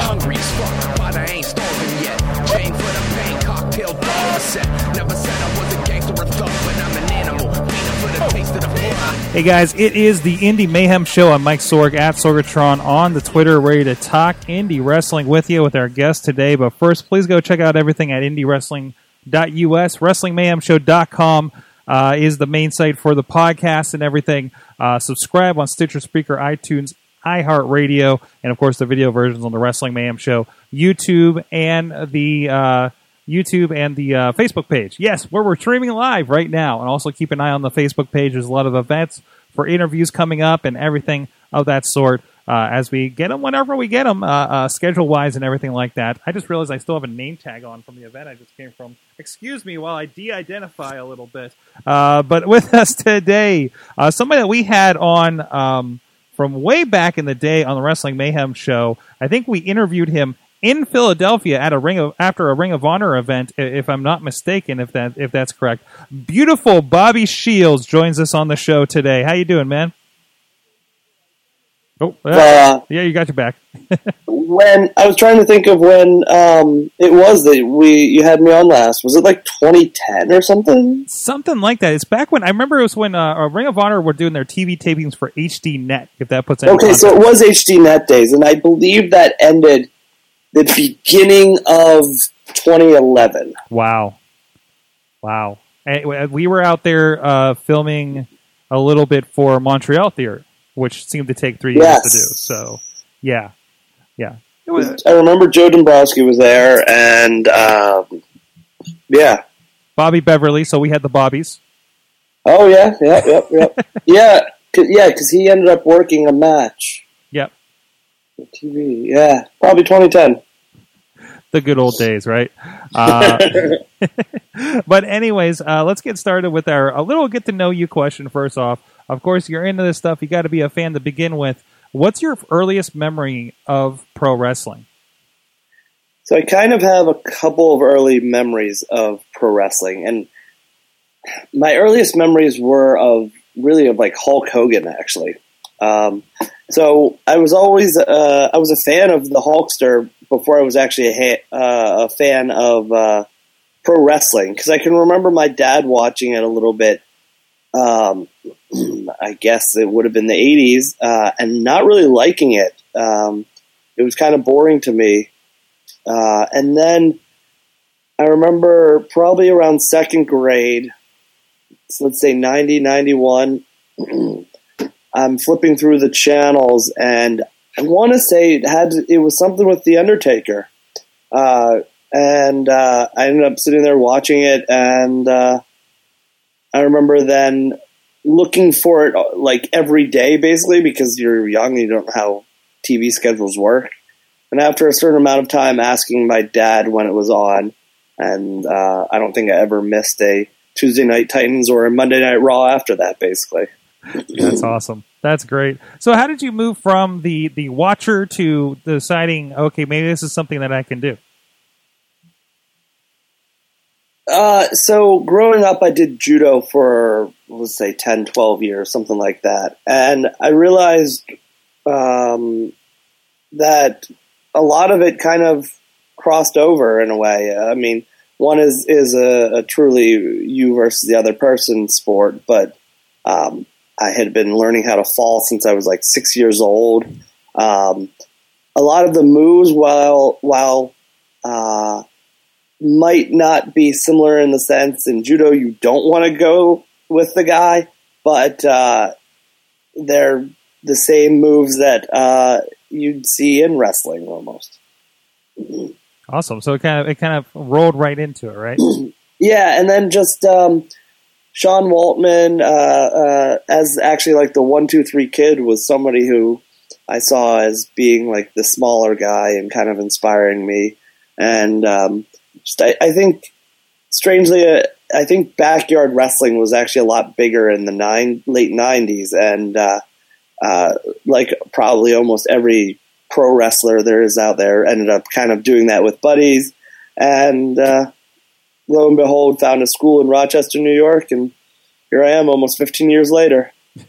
hungry as fuck, but I ain't starving yet. Chain for the pain, cocktail dollar set. Never said I was a gangster or thug, but I'm an animal. Hey guys, it is the Indie Mayhem Show. I'm Mike Sorg at Sorgatron on the Twitter, ready to talk indie wrestling with you with our guest today. But first, please go check out everything at indiewrestling.us. WrestlingMayhemShow.com uh, is the main site for the podcast and everything. Uh, subscribe on Stitcher Spreaker, iTunes, iHeartRadio, and of course the video versions on the Wrestling Mayhem Show YouTube and the uh, YouTube and the uh, Facebook page. Yes, where we're streaming live right now, and also keep an eye on the Facebook page. There's a lot of events for interviews coming up and everything of that sort. Uh, as we get them, whenever we get them, uh, uh, schedule wise and everything like that. I just realized I still have a name tag on from the event I just came from. Excuse me while I de identify a little bit. Uh, but with us today, somebody that we had on um, from way back in the day on the Wrestling Mayhem show. I think we interviewed him in Philadelphia at a ring of after a Ring of Honor event, if I'm not mistaken, if that if that's correct. Beautiful Bobby Shields joins us on the show today. How you doing, man? Oh, Uh, yeah, you got your back. when I was trying to think of when um, it was that we you had me on last. Was it like 2010 or something? Something like that. It's back when I remember it was when uh, uh, Ring of Honor were doing their TV tapings for HD Net. If that puts any Okay, so it was HD Net days, and I believe that ended the beginning of 2011. Wow. Wow. And we were out there uh, filming a little bit for Montreal Theater, which seemed to take three Yes. years to do. So, yeah. Yeah. It was I remember Joe Dombrowski was there, and um, yeah. Bobby Beverly, so we had the Bobbies. Oh yeah, yeah, yep, yep, yeah, cause, yeah. Because he ended up working a match. Yep. TV, yeah, probably 2010. The good old days, right? Uh, but anyways, uh, let's get started with our a little get to know you question first off. Of course, you're into this stuff. You got to be a fan to begin with. What's your earliest memory of pro wrestling? So I kind of have a couple of early memories of pro wrestling, and my earliest memories were of really of like Hulk Hogan, actually. Um, so I was always uh, I was a fan of the Hulkster before I was actually a, ha- uh, a fan of uh, pro wrestling because I can remember my dad watching it a little bit. Um, I guess it would have been the '80s, uh, and not really liking it. Um, it was kind of boring to me. Uh, and then I remember probably around second grade, so let's say 90, 91, I'm flipping through the channels and I want to say it had it was something with the Undertaker, uh, and uh, I ended up sitting there watching it, and uh, I remember then looking for it uh, like every day, basically because you're young, and you don't know how TV schedules work. And after a certain amount of time asking my dad when it was on, and uh, I don't think I ever missed a Tuesday Night Titans or a Monday Night Raw after that, basically. That's awesome. That's great. So, how did you move from the the watcher to deciding, okay, maybe this is something that I can do? Uh, so growing up, I did judo for, let's say, 10, 12 years, something like that. And I realized um, that a lot of it kind of crossed over in a way. I mean, one is, is a, a truly you versus the other person sport, but um, I had been learning how to fall since I was like six years old. Um, a lot of the moves, while, while, uh, might not be similar in the sense in judo you don't want to go with the guy, but uh, they're the same moves that uh, you'd see in wrestling almost. Awesome. So it kind of it kind of rolled right into it, right? Yeah, and then just um, Sean Waltman uh, uh, as actually like the one two three kid was somebody who I saw as being like the smaller guy and kind of inspiring me, and um, I, think strangely, uh, I think backyard wrestling was actually a lot bigger in the nine late nineties, and uh, uh, like probably almost every pro wrestler there is out there ended up kind of doing that with buddies, and uh, lo and behold, found a school in Rochester, New York, and here I am, almost fifteen years later.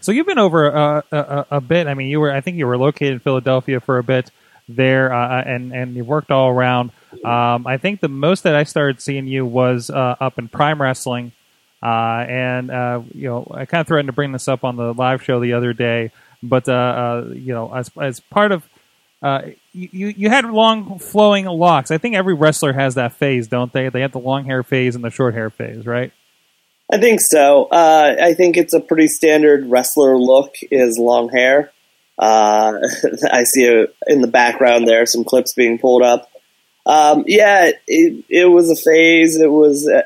So you've been over uh, a, a, a bit. I mean, you were I think you were located in Philadelphia for a bit. There, uh, and and you worked all around. Um, I think the most that I started seeing you was uh, up in Prime Wrestling, uh, and uh, you know I kind of threatened to bring this up on the live show the other day, but uh, uh, you know as as part of you you had long flowing locks. I think every wrestler has that phase, don't they? They have the long hair phase and the short hair phase, right? I think so. I think it's a pretty standard wrestler look is long hair. I see a, in the background there some clips being pulled up. Um, yeah, it, it was a phase. It was, uh,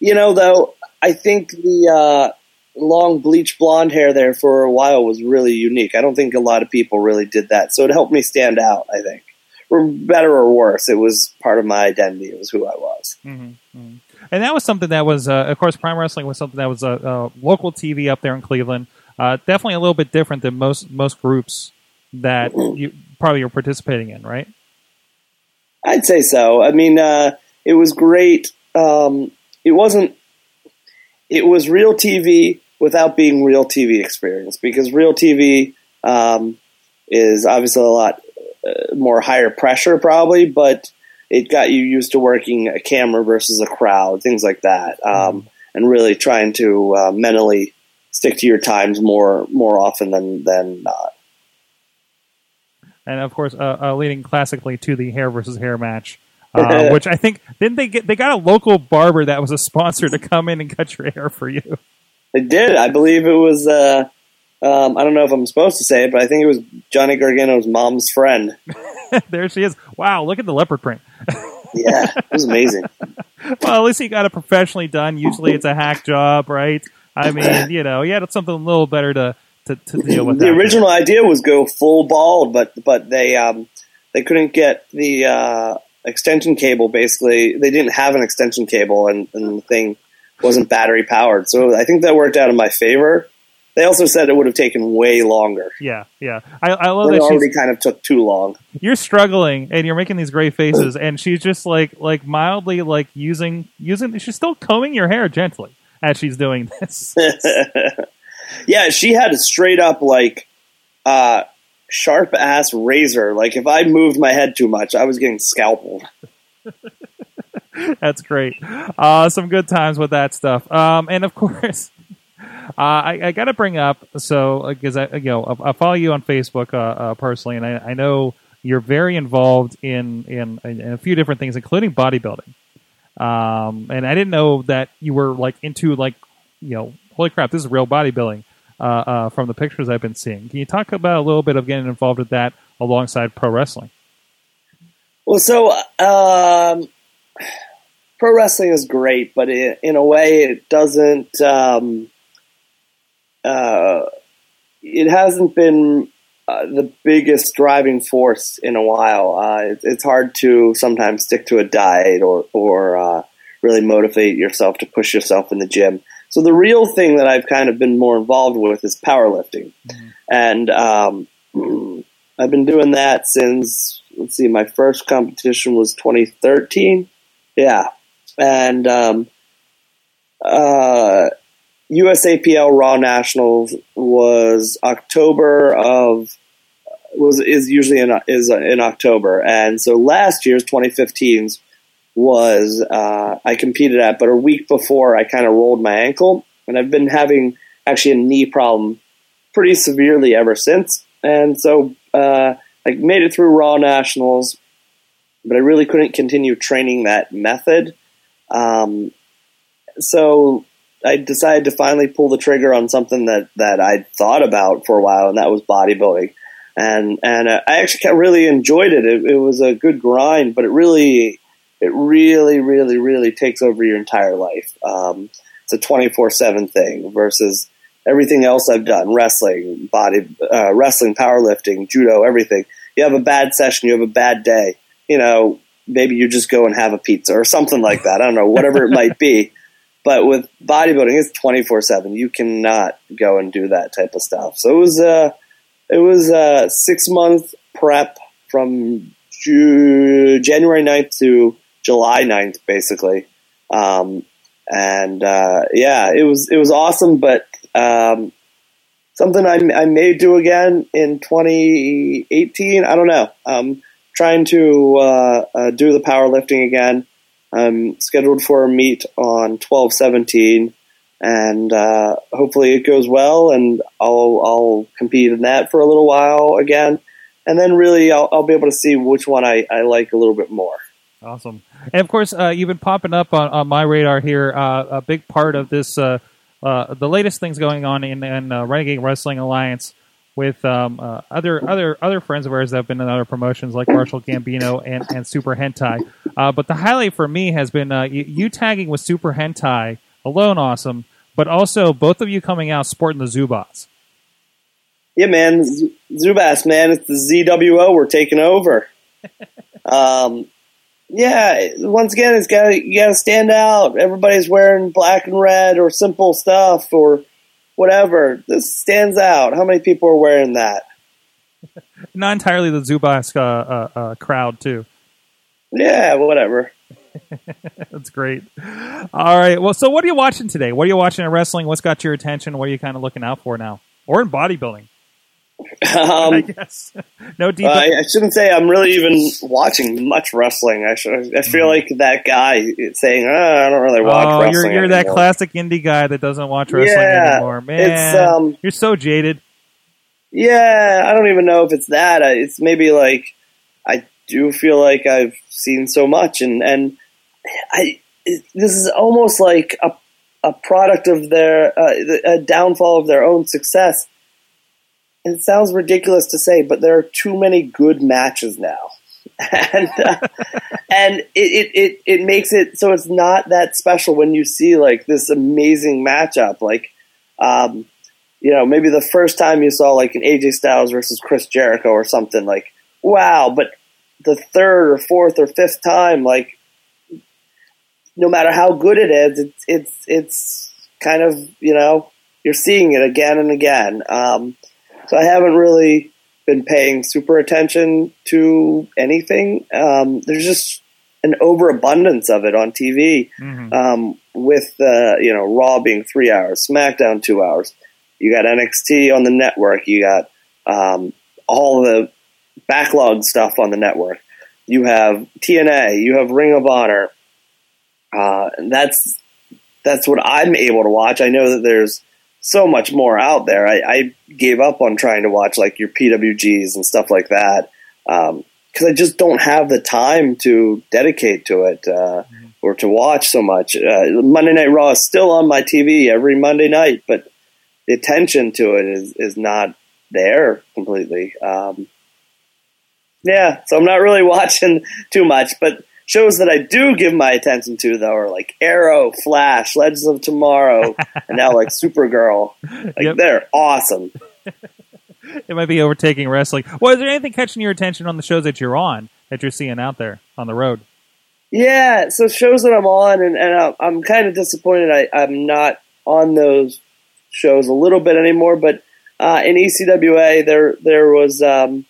you know, though, I think the uh, long bleach blonde hair there for a while was really unique. I don't think a lot of people really did that. So it helped me stand out, I think. For better or worse, it was part of my identity. It was who I was. Mm-hmm, mm-hmm. And that was something that was, uh, of course, Prime Wrestling was something that was a uh, uh, local TV up there in Cleveland. Uh, definitely a little bit different than most most groups that you probably are participating in, right? I'd say so. I mean, uh, it was great. Um, it wasn't. It was real TV without being real TV experience because real TV um, is obviously a lot uh, more higher pressure, probably, but it got you used to working a camera versus a crowd, things like that, um, mm-hmm. and really trying to uh, mentally stick to your times more more often than than not and of course, uh, uh, leading classically to the hair versus hair match. Uh, which I think didn't they get? They got a local barber that was a sponsor to come in and cut your hair for you. They did. I believe it was. Uh, um, I don't know if I'm supposed to say it, but I think it was Johnny Gargano's mom's friend. there she is. Wow, look at the leopard print. yeah, it was amazing. well, at least he got it professionally done. Usually, it's a hack job, right? I mean, you know, he had something a little better to to, to deal with. the original idea was go full bald, but but they um, they couldn't get the uh, extension cable. Basically, they didn't have an extension cable, and, and the thing wasn't battery powered. So I think that worked out in my favor. They also said it would have taken way longer. Yeah, yeah. I, I love it. Already kind of took too long. You're struggling, and you're making these great faces, and she's just like like mildly like using using. She's still combing your hair gently as she's doing this. Yeah, she had a straight up like uh, sharp ass razor. Like if I moved my head too much, I was getting scalpeled. That's great. Uh, some good times with that stuff. Um, and of course, uh, I, I got to bring up so because I you know I, follow you on Facebook uh, uh, personally, and I, I, know you're very involved in, in, in a few different things, including bodybuilding. Um, and I didn't know that you were like into like you know holy crap, this is real bodybuilding uh, uh, from the pictures I've been seeing. Can you talk about a little bit of getting involved with that alongside pro wrestling? Well, so um, pro wrestling is great, but it, in a way, it doesn't. Um, uh, it hasn't been uh, the biggest driving force in a while. Uh, it, it's hard to sometimes stick to a diet or or uh, really motivate yourself to push yourself in the gym. So the real thing that I've kind of been more involved with is powerlifting, mm-hmm. and um, I've been doing that since let's see, my first competition was 2013. Yeah, and um, uh, USAPL Raw Nationals was October of was is usually in is in October, and so last year's 2015's was uh, I competed at, but a week before I kind of rolled my ankle, and I've been having actually a knee problem pretty severely ever since. And so uh, I made it through Raw Nationals, but I really couldn't continue training that method. Um, so I decided to finally pull the trigger on something that that I'd thought about for a while, and that was bodybuilding. And and uh, I actually really enjoyed it. it. It was a good grind, but it really it really, really, really takes over your entire life. Um, it's a 24 7 thing versus everything else I've done wrestling, body, uh, wrestling, powerlifting, judo, everything. You have a bad session, you have a bad day. You know, maybe you just go and have a pizza or something like that. I don't know, whatever it might be. But with bodybuilding, it's 24 7. You cannot go and do that type of stuff. So it was, uh, it was a six month prep from January 9th to July 9th, basically. Um, and uh, yeah, it was it was awesome, but um, something I, I, may do again in 2018. I don't know. Um, trying to uh, uh, do the powerlifting again. I'm scheduled for a meet on twelve seventeen, and uh, hopefully it goes well, and I'll I'll compete in that for a little while again, and then really I'll, I'll be able to see which one I, I like a little bit more. Awesome. And of course, uh, you've been popping up on, on my radar here. Uh, a big part of this, uh, uh the latest things going on in, in uh, Renegade Wrestling Alliance with um, uh, other other other friends of ours that have been in other promotions like Marshall Gambino and, and Super Hentai. but the highlight for me has been you, you, tagging with Super Hentai alone, awesome. But also both of you coming out sporting the Zubaz. Yeah, man, Z- Zubaz, man, it's the ZWO. We're taking over. um, yeah, once again, it's got you got to stand out. Everybody's wearing black and red or simple stuff or whatever. This stands out. How many people are wearing that? Not entirely the Zubaz uh, uh, uh, crowd, too. Yeah, whatever. That's great. All right. Well, so what are you watching today? What are you watching in wrestling? What's got your attention? What are you kind of looking out for now? Or in bodybuilding? Um, I guess no. Uh, I, I, shouldn't say I'm really even watching much wrestling. I should, I feel mm. like that guy saying, oh, "I don't really watch oh, wrestling." You're, you're that classic indie guy that doesn't watch wrestling yeah, anymore. Man, um, you're so jaded. Yeah, I don't even know if it's that. It's maybe like I do feel like I've seen so much, and and I it, this is almost like a a product of their uh, a downfall of their own success it sounds ridiculous to say, but there are too many good matches now. and uh, and it, it, it, it makes it so it's not that special when you see like this amazing matchup. Like, um, you know, maybe the first time you saw like an AJ Styles versus Chris Jericho or something like, wow. But the third or fourth or fifth time, like, no matter how good it is, it's it's it's kind of you know you're seeing it again and again. Um, so I haven't really been paying super attention to anything. Um, there's just an overabundance of it on TV. Mm-hmm. Um, with uh, you know Raw being three hours, SmackDown two hours. You got NXT on the network. You got um, all the backlog stuff on the network. You have TNA. You have Ring of Honor. Uh, and that's that's what I'm able to watch. I know that there's so much more out there. I, I, gave up on trying to watch like your PWGs and stuff like that because um, I just don't have the time to dedicate to it uh, mm-hmm. or to watch so much. Uh, Monday Night Raw is still on my TV every Monday night, but the attention to it is is not there completely. Um, yeah, so I'm not really watching too much, but shows that I do give my attention to though are like Arrow, Flash, Legends of Tomorrow, and now like Supergirl. Like yep. they're awesome. it might be overtaking wrestling. Well, is there anything catching your attention on the shows that you're on that you're seeing out there on the road? Yeah, so shows that I'm on, and, and I'm kind of disappointed I, I'm not on those shows a little bit anymore. But uh, in ECWA, there there was um,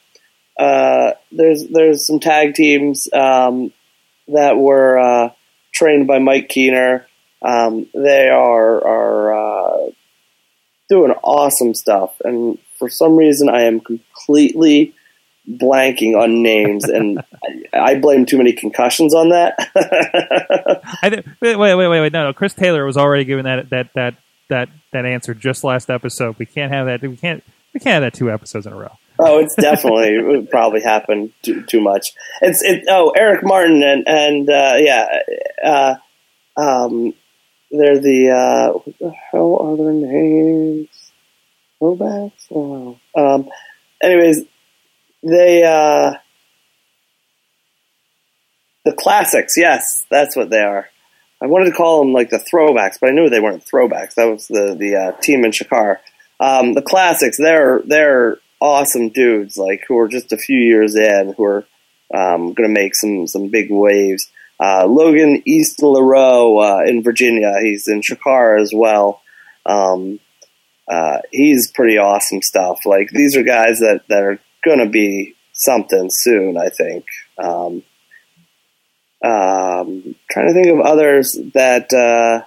uh, there's there's some tag teams um, that were uh, trained by Mike Keener. Um, they are are uh, doing awesome stuff, and for some reason, I am completely blanking on names, and I, I, blame too many concussions on that. I th- wait, wait, wait, wait, no, no. Chris Taylor was already giving that that that that that answer just last episode. We can't have that. We can't. We can't have that two episodes in a row. Oh, it's definitely it probably happened too, too, much. It's it. Oh, Eric Martin and and uh, yeah, uh, um, they're the uh, what the hell are their names? Throwbacks. Oh. Um, anyways, they uh, the classics. Yes, that's what they are. I wanted to call them like the throwbacks, but I knew they weren't throwbacks. That was the the uh, team in Chikara. Um, the classics. They're they're awesome dudes, like who are just a few years in, who are um, going to make some some big waves. Uh, Logan East LaRoe uh, in Virginia, he's in Chikara as well. Um, uh, he's pretty awesome stuff. Like these are guys that that are going to be something soon. I think. Um, um, trying to think of others that uh,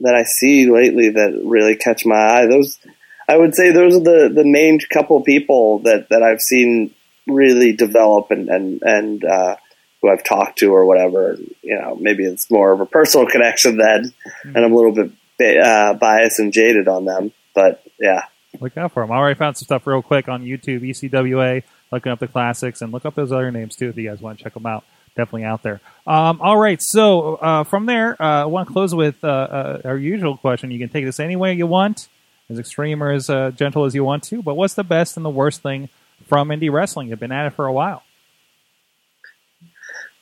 that I see lately that really catch my eye. Those I would say those are the, the main couple people that, that I've seen really develop and and and uh, who I've talked to or whatever. You know, maybe it's more of a personal connection then, and I'm a little bit uh, biased and jaded on them. But yeah, Look out for them. I already found some stuff real quick on YouTube, ECWA, looking up the classics, and look up those other names too if you guys want to check them out. Definitely out there. Um, all right, so uh, from there, uh, I want to close with uh, uh, our usual question. You can take this any way you want, as extreme or as uh, gentle as you want to, but what's the best and the worst thing from indie wrestling? You've been at it for a while.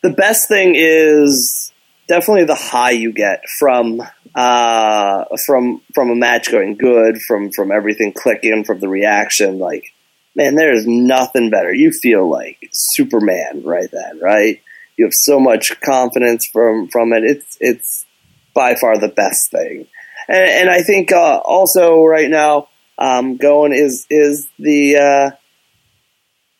the best thing is definitely the high you get from uh, from from a match going good, from from everything clicking, from the reaction. Like, man, there is nothing better. You feel like Superman right then, right? You have so much confidence from from it. It's it's by far the best thing, and, and I think uh, also right now um, going is is the uh,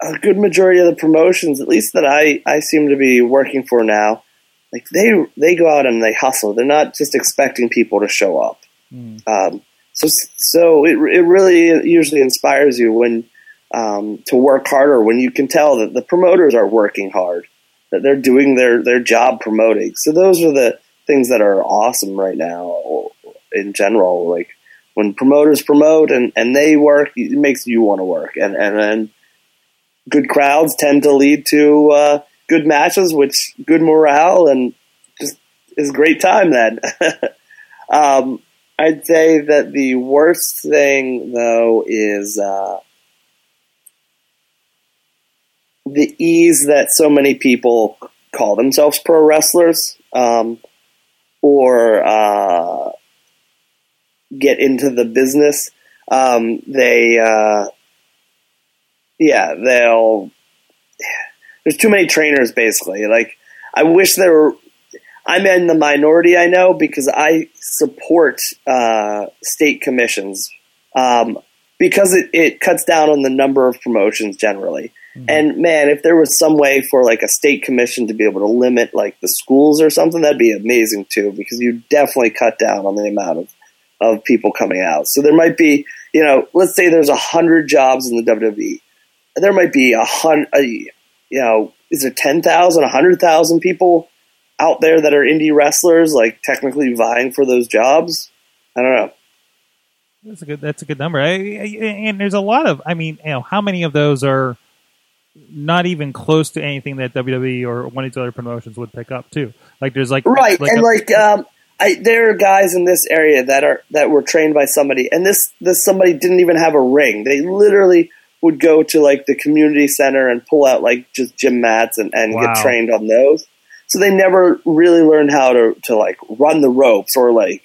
a good majority of the promotions, at least that I, I seem to be working for now, like they they go out and they hustle. They're not just expecting people to show up. Um, so so it it really usually inspires you when um, to work harder when you can tell that the promoters are working hard, that they're doing their their job promoting. So those are the things that are awesome right now in general. Like when promoters promote and, and they work, it makes you want to work. And and and good crowds tend to lead to uh, good matches, which good morale and just is great time then. um, I'd say that the worst thing though is uh, the ease that so many people call themselves pro wrestlers um, or uh, get into the business. Um, they, uh, yeah, they'll. There's too many trainers, basically. Like, I wish there were. I'm in the minority, I know, because I support uh, state commissions um, because it, it cuts down on the number of promotions generally. And man, if there was some way for like a state commission to be able to limit like the schools or something, that'd be amazing too, because you definitely cut down on the amount of, of people coming out. So there might be, you know, let's say there's a hundred jobs in the WWE. There might be a hundred, you know, is there 10,000, a hundred thousand people out there that are indie wrestlers, like technically vying for those jobs? I don't know. That's a good. That's a good number. I, I, and there's a lot of. I mean, you know, how many of those are not even close to anything that WWE or one of these other promotions would pick up too? Like, there's like right and a- like um I, there are guys in this area that are that were trained by somebody and this this somebody didn't even have a ring. They literally would go to like the community center and pull out like just gym mats and, and Wow. get trained on those. So they never really learned how to, to like run the ropes or like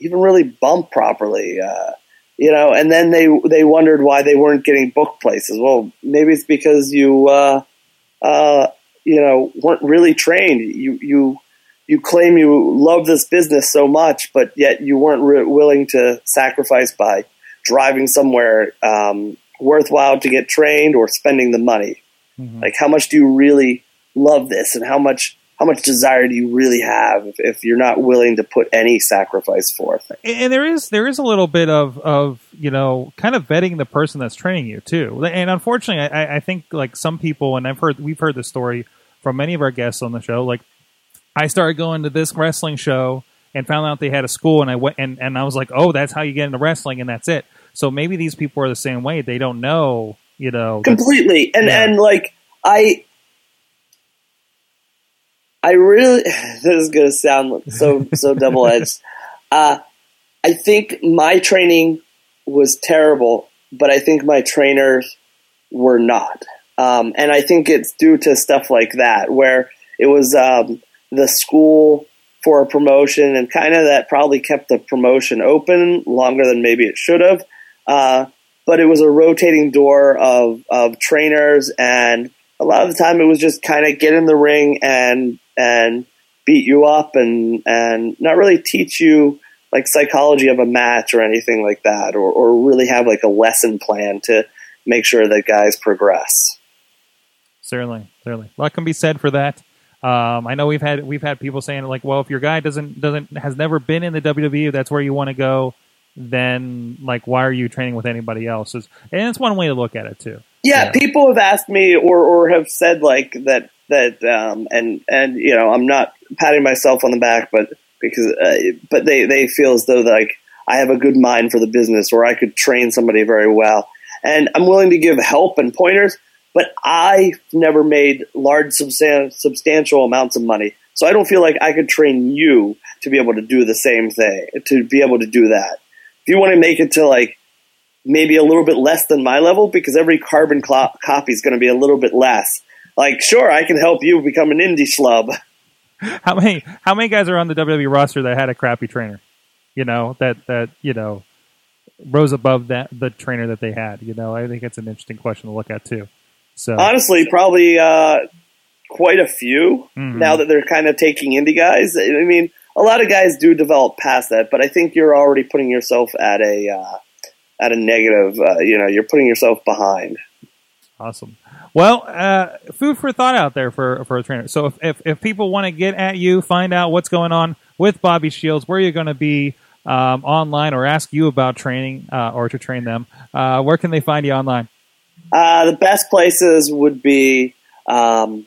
even really bump properly uh, you know? And then they they wondered why they weren't getting book places. Well maybe it's because you uh, uh, you know weren't really trained. You you you claim you love this business so much but yet you weren't re- willing to sacrifice by driving somewhere um, worthwhile to get trained or spending the money. Mhm. like how much do you really love this and how much how much desire do you really have if, if you're not willing to put any sacrifice forth? And there is there is a little bit of of you know kind of vetting the person that's training you too. And unfortunately i, I think like some people and i've heard we've heard this story from many of our guests on the show like i started going to this wrestling show and found out they had a school and i went and, and i was like oh that's how you get into wrestling and that's it. So maybe these people are the same way. They don't know you know completely. And Yeah. and like i i really this is going to sound so so double edged uh i think my training was terrible but i think my trainers were not. Um and i think it's due to stuff like that where it was um the school for a promotion and kind of that probably kept the promotion open longer than maybe it should have uh but it was a rotating door of of trainers and a lot of the time it was just kind of get in the ring and and beat you up and and not really teach you like psychology of a match or anything like that or, or really have like a lesson plan to make sure that guys progress Certainly, certainly. A lot can be said for that. Um, I know we've had we've had people saying like, well, if your guy doesn't doesn't has never been in the WWE, that's where you want to go. Then like, why are you training with anybody else? It's- And it's one way to look at it too. Yeah, Yeah. people have asked me or, or have said like that that um, and and you know I'm not patting myself on the back, but because uh, but they they feel as though like I have a good mind for the business or I could train somebody very well, and I'm willing to give help and pointers. But I've never made large substan- substantial amounts of money, so I don't feel like I could train you to be able to do the same thing to be able to do that. If you want to make it to like maybe a little bit less than my level because every carbon clo- copy is going to be a little bit less. Like, sure, I can help you become an indie schlub. How many how many guys are on the WWE roster that had a crappy trainer? You know that that you know rose above that the trainer that they had. You know, I think it's an interesting question to look at too. So Honestly, probably uh, quite a few Mhm. now that they're kind of taking indie guys. I mean, a lot of guys do develop past that, but I think you're already putting yourself at a uh, at a negative. Uh, you know, you're putting yourself behind. Awesome. Well, uh, food for thought out there for for a trainer. So if if, if people want to get at you, find out what's going on with Bobby Shields, where you're going to be um, online, or ask you about training uh, or to train them, uh, where can they find you online? Uh, the best places would be, um,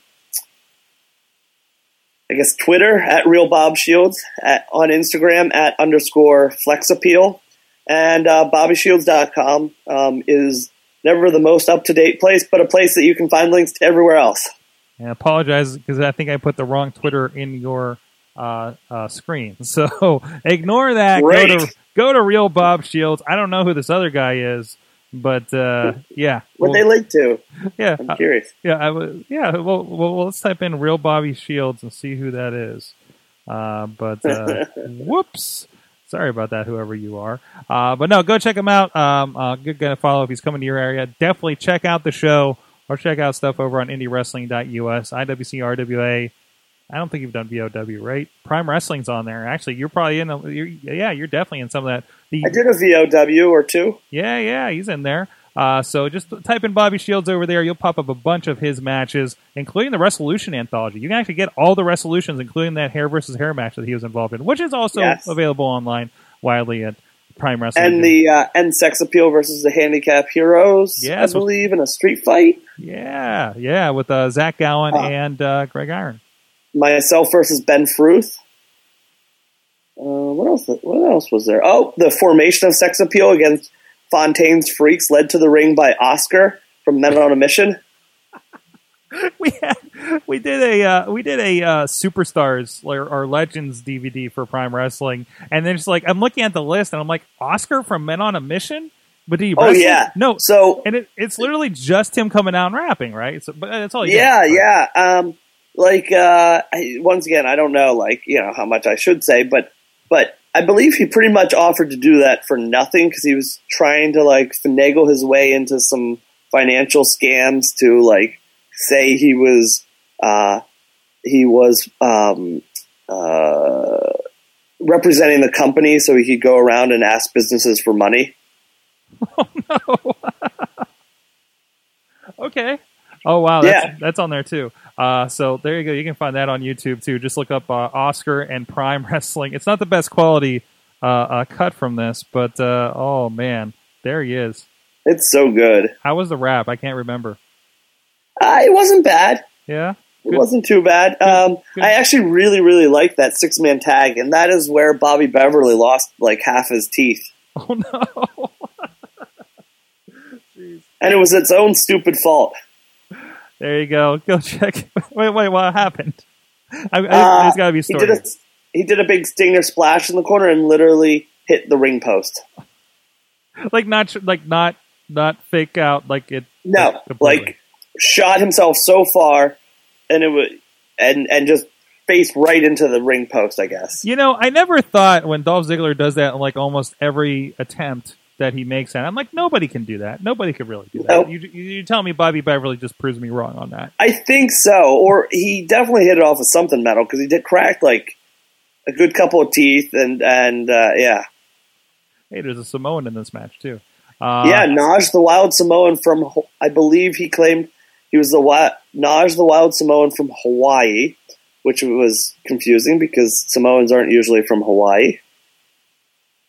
I guess, Twitter at Real Bob Shields, at, on Instagram at underscore Flex Appeal, and uh, BobbyShields.com um, is never the most up to date place, but a place that you can find links to everywhere else. And I apologize because I think I put the wrong Twitter in your uh, uh, screen. So ignore that. Go to go to Real Bob Shields. I don't know who this other guy is, but uh, yeah, What Well, they link to? yeah, I'm uh, curious. yeah, I was, yeah. Well, well, let's type in Real Bobby Shields and see who that is. Uh, but uh, whoops. Sorry about that, whoever you are. Uh, but no, go check him out. Um, uh, good guy to follow if he's coming to your area. Definitely check out the show or check out stuff over on IndieWrestling.us, IWC, RWA. I don't think you've done VOW, right? Prime Wrestling's on there. Actually, you're probably in. A, you're, yeah, you're definitely in some of that. The, I did a VOW or two. yeah, yeah, he's in there. Uh, so just type in Bobby Shields over there. You'll pop up a bunch of his matches, including the Resolution anthology. You can actually get all the resolutions, including that hair versus hair match that he was involved in, which is also Yes. available online widely at Prime Wrestling. And the uh, and Sex Appeal versus the Handicap Heroes, Yes. I believe, in a street fight. yeah, yeah, with uh, Zach Gowen Huh. and uh, Greg Iron. Myself versus Ben Fruth. Uh, what else? What else was there? Oh, the formation of sex appeal against Fontaine's Freaks led to the ring by Oscar from Men on a Mission. we had we did a uh, we did a uh, superstars or, or legends DVD for Prime Wrestling, and then just like I'm looking at the list and I'm like Oscar from Men on a Mission, but do you Oh yeah, no, So and it, it's literally just him coming out and rapping, right? So, but that's all. Yeah, does. yeah. Um, like uh, once again, I don't know, like you know how much I should say, but but I believe he pretty much offered to do that for nothing because he was trying to like finagle his way into some financial scams to like say he was uh, he was um, uh, representing the company so he could go around and ask businesses for money. Oh no. Okay. Oh wow, that's Yeah. that's on there too. Uh, so there you go. You can find that on YouTube too. Just look up uh, Oscar and Prime Wrestling. It's not the best quality uh, uh, cut from this, but uh, oh man, there he is. It's so good. How was the rap? I can't remember. Uh, it wasn't bad. Yeah. It wasn't too bad. Um. I actually really, really liked that six man tag, and that is where Bobby Beverly lost like half his teeth. Oh no. And it was its own stupid fault. There you go. Go check. Wait, wait. What happened? I, I, Uh, there's got to be a He did a he did a big stinger splash in the corner and literally hit the ring post. like not like not not fake out like it. No, completely. like shot himself so far, and it was and and just face right into the ring post. I guess. You know, I never thought when Dolph Ziggler does that in like almost every attempt that he makes at, I'm like, nobody can do that. Nobody could really do that. You, you, tell me Bobby Beverly just proves me wrong on that. I think so, or he definitely hit it off of something metal because he did crack like a good couple of teeth, and and uh, yeah. Hey, there's a Samoan in this match too. Uh, Yeah, Naj the Wild Samoan from I believe he claimed he was the wi- Naj the Wild Samoan from Hawaii, which was confusing because Samoans aren't usually from Hawaii.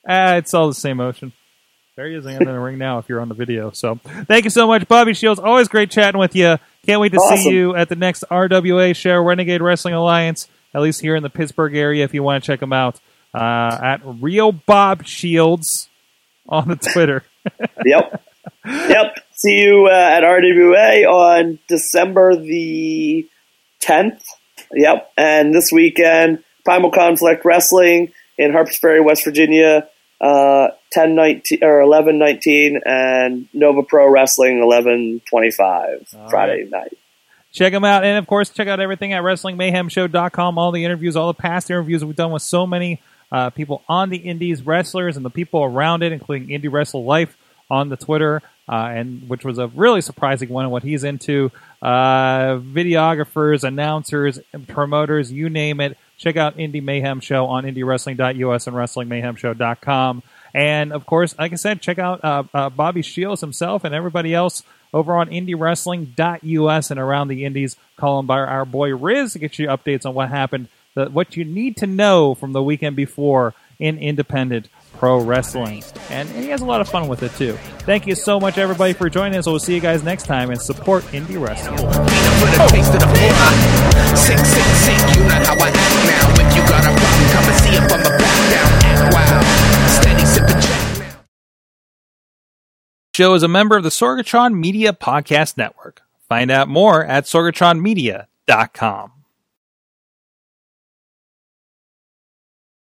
ah, it's all the same ocean. There he is in the ring now. If you're on the video, so thank you so much, Bobby Shields. Always great chatting with you. Can't wait to Awesome. see you at the next RWA show, Renegade Wrestling Alliance. At least here in the Pittsburgh area, if you want to check them out uh, at Real Bob Shields on the Twitter. Yep. yep. See you uh, at RWA on December the 10th. Yep. And this weekend, Primal Conflict Wrestling in Harpers Ferry, West Virginia, uh, 10 19 or 11 19, and Nova Pro Wrestling 11 25 All Friday night. check them out. And of course, check out everything at WrestlingMayhemShow.com. All the interviews, all the past interviews we've done with so many uh, people on the indies, wrestlers, and the people around it, including Indie Wrestle Life on the Twitter, uh, and which was a really surprising one and what he's into. Uh, videographers, announcers, promoters, you name it. Check out Indie Mayhem Show on IndieWrestling.us and WrestlingMayhemShow.com. And of course, like I said, check out uh, uh, Bobby Shields himself and everybody else over on IndieWrestling.us and around the Indies. Calling by our boy Riz to get you updates on what happened, the, what you need to know from the weekend before in independent pro wrestling. And, and he has a lot of fun with it too. Thank you so much, everybody, for joining us. We'll see you guys next time and support indie wrestling. Taste of the. Sick, sick, sick, you know how I act now. If you got a problem, come and see if I'm a back down. Act wild. Steady sipping now. show is a member of the Sorgatron Media Podcast Network. Find out more at sorgatronmedia.com.